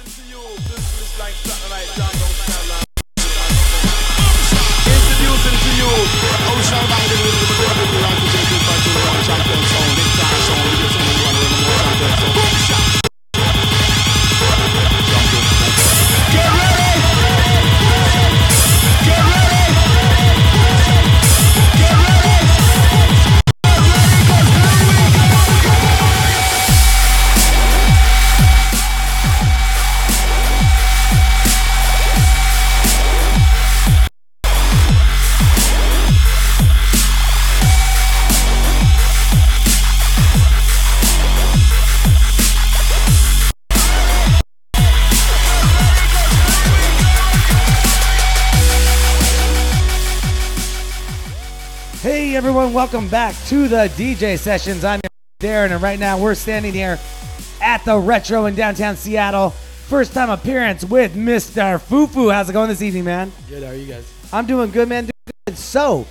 To you rhythm represented by the one champion sound, big Welcome back to the DJ sessions. I'm Darren, and right now we're standing here at the Retro in downtown Seattle. First time appearance with Mr. FooFou. How's it going this evening, man? Good, how are you guys? I'm doing good, man. Doing good. So,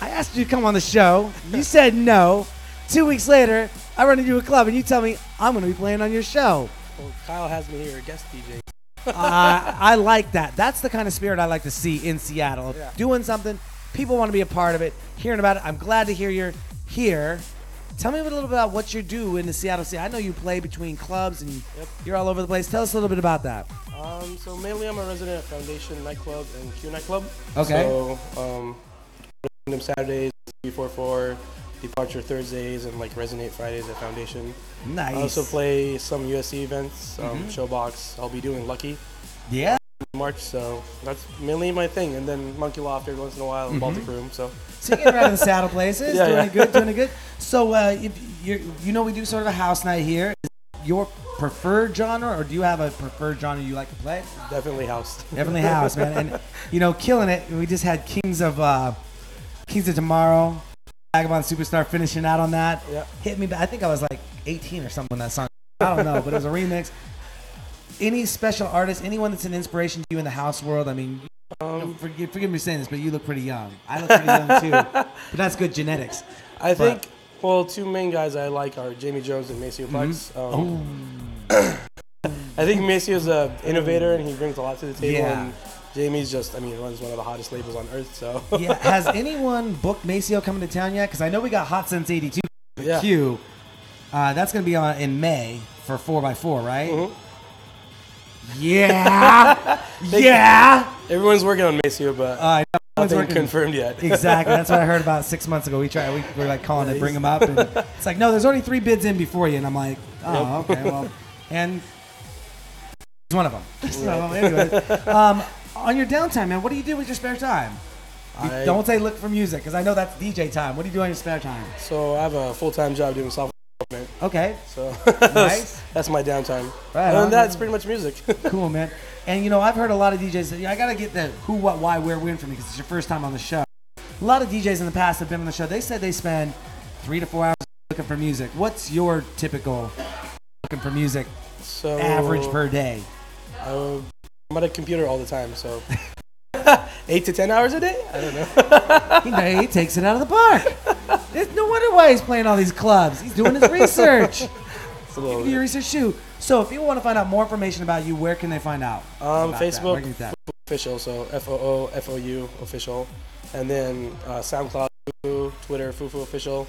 I asked you to come on the show. You said no. Two weeks later, I run into a club, and you tell me I'm going to be playing on your show. Well, Kyle has me here, a guest DJ. uh, I like that. That's the kind of spirit I like to see in Seattle. Yeah. Doing something, people want to be a part of it, hearing about it. I'm glad to hear you're here. Tell me a little bit about what you do in the Seattle City. I know you play between clubs and Yep. you're all over the place. Tell us a little bit about that. Um, so mainly I'm a resident at Foundation Nightclub and Q Nightclub. Okay. So, um, Random Saturdays, 344, Departure Thursdays, and like Resonate Fridays at Foundation. Nice. I also play some USC events, um, Mhm. Showbox. I'll be doing Lucky Yeah. In March, so that's mainly my thing. And then Monkey Loft every once in a while, and Baltic Room. So So you're getting around the Seattle places, Yeah, doing yeah. it good, doing it good. So uh, if you you know we do sort of a house night here. Is your preferred genre, or do you have a preferred genre you like to play? definitely house. Definitely house, man. And you know, killing it. We just had Kings of uh, Kings of Tomorrow, Vagabond Superstar finishing out on that. Yeah. Hit me. I think I was like 18 or something when that song. I don't know, but it was a remix. Any special artist, anyone that's an inspiration to you in the house world? I mean, Um, forgive, forgive me saying this, but you look pretty young. I look pretty young too, but that's good genetics. I think, well, two main guys I like are Jamie Jones and Maceo Plex. Um, I think Maceo's a innovator and he brings a lot to the table. Yeah. And Jamie's just, I mean, runs one of the hottest labels on earth. So Yeah. Has anyone booked Maceo coming to town yet? Because I know we got Hot Since 82 yeah. Q. Uh, that's going to be on in May for 4x4, right? Mhm. Yeah. yeah. Everyone's working on Maceo, but Uh, I know. Everyone's nothing working- confirmed yet. Exactly. That's what I heard about six months ago. We tried. We were like calling to bring them up, and it's like, no, there's only three bids in before you, and I'm like, oh, okay, well, and he's one of them. So, anyways, um, on your downtime, man, what do you do with your spare time? You I- don't say look for music, because I know that's DJ time. What do you do on your spare time? so I have a full time job doing software. Okay, So Nice. that's my downtime. Right Other on. than that, it's pretty much music. cool, man. And you know, I've heard a lot of DJs say, yeah, I gotta get the who, what, why, where, when from you because it's your first time on the show. A lot of DJs in the past have been on the show. They said they spend three to four hours looking for music. What's your typical looking for music so average per day? Uh, I'm at a computer all the time, so eight to ten hours a day. I don't know. He, he takes it out of the park. There's no wonder why he's playing all these clubs. He's doing his research. Do your research too. So if people want to find out more information about you, where can they find out? Um, about that? Where Facebook can you get that? official, so F O O F O U official, and then uh, SoundCloud, Twitter, FooFou official,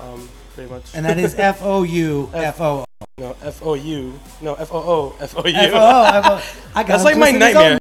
um, pretty much. And that is F O U F O O. no F O U, no F O O F O U. F O O. F O. I got That's him like my twisting his own nightmare.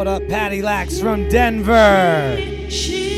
What up, Patty Lax from Denver? She,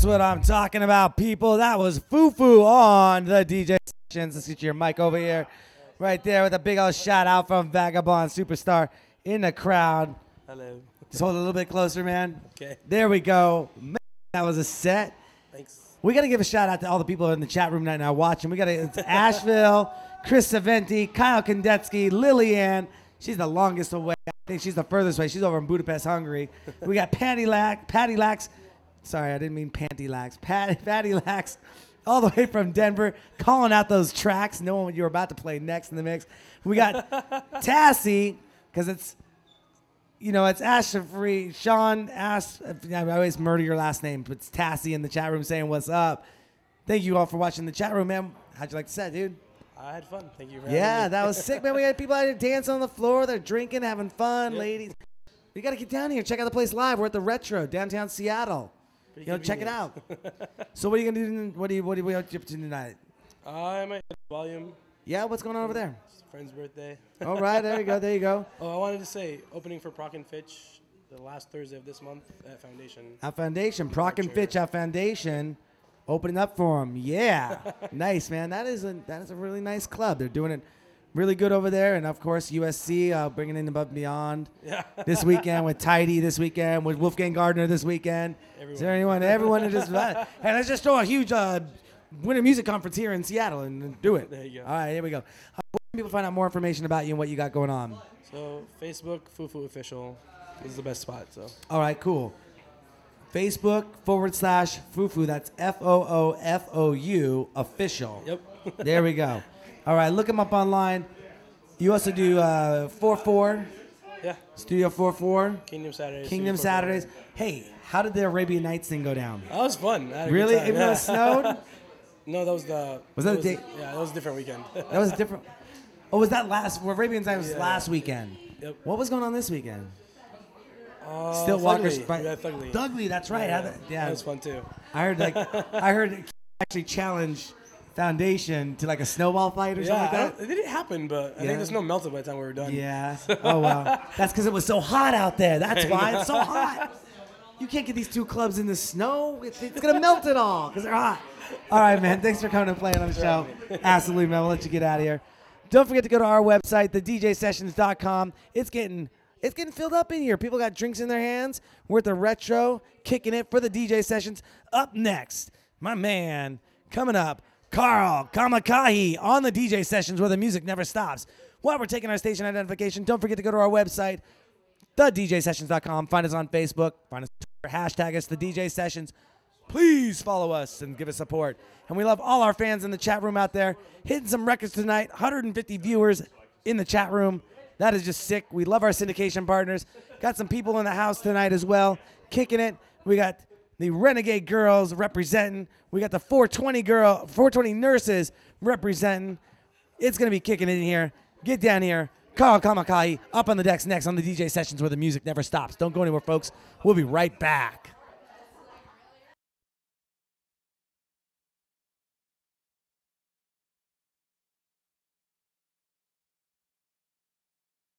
That's what I'm talking about, people. That was FooFou on the DJ sessions. Let's get your mic over here, right there, with a big old shout out from Vagabond Superstar in the crowd. Hello. Just hold a little bit closer, man. Okay. There we go. Man, that was a set. Thanks. We got to give a shout out to all the people in the chat room right now watching. We got to, it's Asheville, Chris Saventi, Kyle Kandetsky, Lillian. She's the longest away. I think she's the furthest away. She's over in Budapest, Hungary. We got Patty Lack, Patty Lax. Sorry, I didn't mean Panty Lax. Patty, Patty Lax, all the way from Denver, calling out those tracks, knowing what you're about to play next in the mix. We got Tassie, because it's you know, it's Ash Free. Sean asked, I always murder your last name, but it's Tassie in the chat room saying, What's up? Thank you all for watching the chat room, man. How'd you like the set, dude? I had fun. Thank you. Yeah, that was sick, man. We had people out here dancing on the floor. They're drinking, having fun, Yep. ladies. You got to get down here. Check out the place live. We're at the Retro, downtown Seattle. You know, check it out. so, what are you going to do? What, are you, what are you up to tonight? I might hit volume. Yeah, what's going on over there? It's a friend's birthday. All right, there you go. There you go. Oh, I wanted to say, opening for Prok and Fitch the last Thursday of this month at Foundation. Our foundation, Prok and Fitch, our foundation, opening up for them. Yeah, nice man. That is a that is a really nice club. They're doing it really good over there, and of course USC uh, bringing in above and beyond Yeah. this weekend with Tidy this weekend with Wolfgang Gartner this weekend. Is there anyone? Everyone is just and let's just throw a huge uh, winter music conference here in Seattle and do it. There you go. All right, here we go. Uh, where can people find out more information about you and what you got going on? So Facebook, FooFou Official is the best spot. So All right, cool. Facebook forward slash FooFou. That's F O O F O U official. Yep. there we go. All right, look him up online. You also do uh, 4 4, yeah, Studio 4 4, Kingdom Saturdays. Kingdom Bowl. Saturdays. Hey, how did the Arabian Nights thing go down? That was fun. I had a good Really? Even though yeah. it snowed? no, that was the. Was that a was day- Yeah, that was a different weekend. That was different. Oh, was that last? Well, Arabian Nights was Yeah. last weekend. Yep. What was going on this weekend? Uh, Still Walker's Thugly. fight- We had Thugly. That's right. Yeah, the- yeah. that was fun too. I heard like I heard actually challenge Foundation to like a snowball fight or Yeah, something like that. it didn't happen, but I Yeah. think the snow melted by the time we were done. Yeah. Oh wow. That's because it was so hot out there. That's why it's so hot. You can't get these two clubs in the snow. It's, it's gonna melt it all because they're hot. All right, man. Thanks for coming and playing on the show. Absolutely, man. We'll let you get out of here. Don't forget to go to our website, thedjsessions.com. It's getting it's getting filled up in here. People got drinks in their hands. We're at the retro, kicking it for the DJ sessions. Up next, my man coming up, Carl Kamakahi on the DJ sessions where the music never stops. While we're taking our station identification, don't forget to go to our website, thedjsessions.com. Find us on Facebook. Find us on Twitter. Hashtag us the DJ Sessions. Please follow us and give us support. And we love all our fans in the chat room out there. Hitting some records tonight. 150 viewers in the chat room. That is just sick. We love our syndication partners. Got some people in the house tonight as well, kicking it. We got the Renegade Girls representing. We got the 420 girl, 420 nurses representing. It's gonna be kicking in here. Get down here. Carl Kamakai up on the decks next on the DJ sessions where the music never stops. Don't go anywhere, folks. We'll be right back.